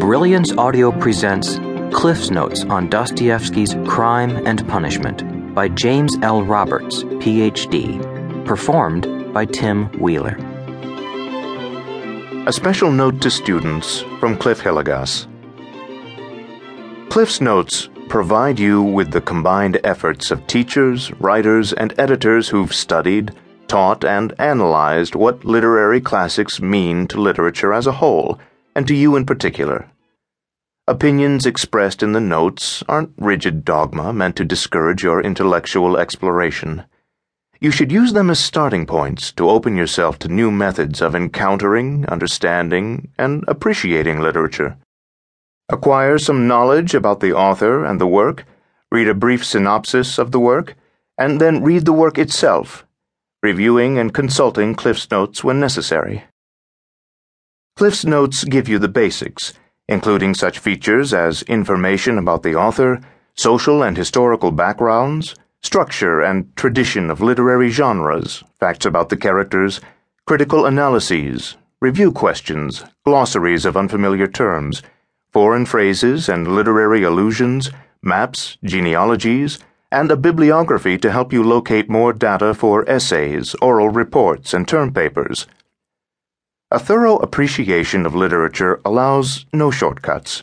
Brilliance Audio presents CliffsNotes on Dostoevsky's Crime and Punishment by James L. Roberts, Ph.D., performed by Tim Wheeler. A special note to students from Cliff Hillegas. CliffsNotes provide you with the combined efforts of teachers, writers, and editors who've studied, taught, and analyzed what literary classics mean to literature as a whole, and to you in particular. Opinions expressed in the notes aren't rigid dogma meant to discourage your intellectual exploration. You should use them as starting points to open yourself to new methods of encountering, understanding, and appreciating literature. Acquire some knowledge about the author and the work, read a brief synopsis of the work, and then read the work itself, reviewing and consulting CliffsNotes when necessary. CliffsNotes give you the basics, including such features as information about the author, social and historical backgrounds, structure and tradition of literary genres, facts about the characters, critical analyses, review questions, glossaries of unfamiliar terms, foreign phrases and literary allusions, maps, genealogies, and a bibliography to help you locate more data for essays, oral reports, and term papers. A thorough appreciation of literature allows no shortcuts.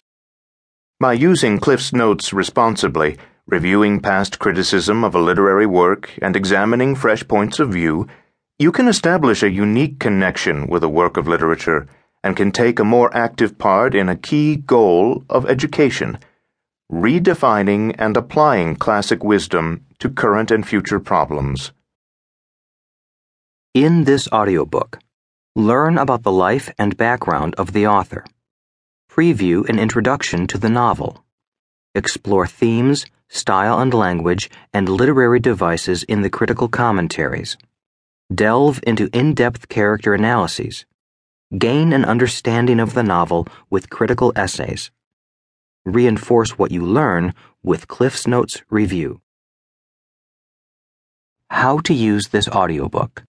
By using CliffsNotes responsibly, reviewing past criticism of a literary work, and examining fresh points of view, you can establish a unique connection with a work of literature and can take a more active part in a key goal of education redefining and applying classic wisdom to current and future problems. In this audiobook, learn about the life and background of the author. Preview an introduction to the novel. Explore themes, style and language, and literary devices in the critical commentaries. Delve into in depth character analyses. Gain an understanding of the novel with critical essays reinforce what you learn with CliffsNotes review. How to use this audiobook.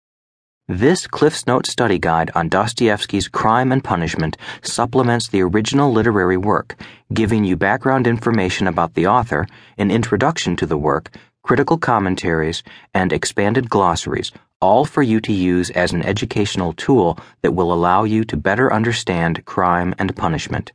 This CliffsNotes study guide on Dostoevsky's Crime and Punishment supplements the original literary work, giving you background information about the author, an introduction to the work, critical commentaries, and expanded glossaries, all for you to use as an educational tool that will allow you to better understand crime and punishment.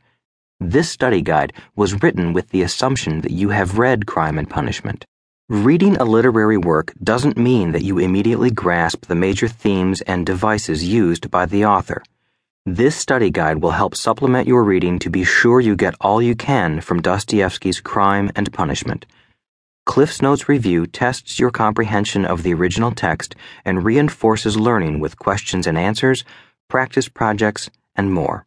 This study guide was written with the assumption that you have read Crime and Punishment. Reading a literary work doesn't mean that you immediately grasp the major themes and devices used by the author. This study guide will help supplement your reading to be sure you get all you can from Dostoevsky's Crime and Punishment. CliffsNotes review tests your comprehension of the original text and reinforces learning with questions and answers, practice projects, and more.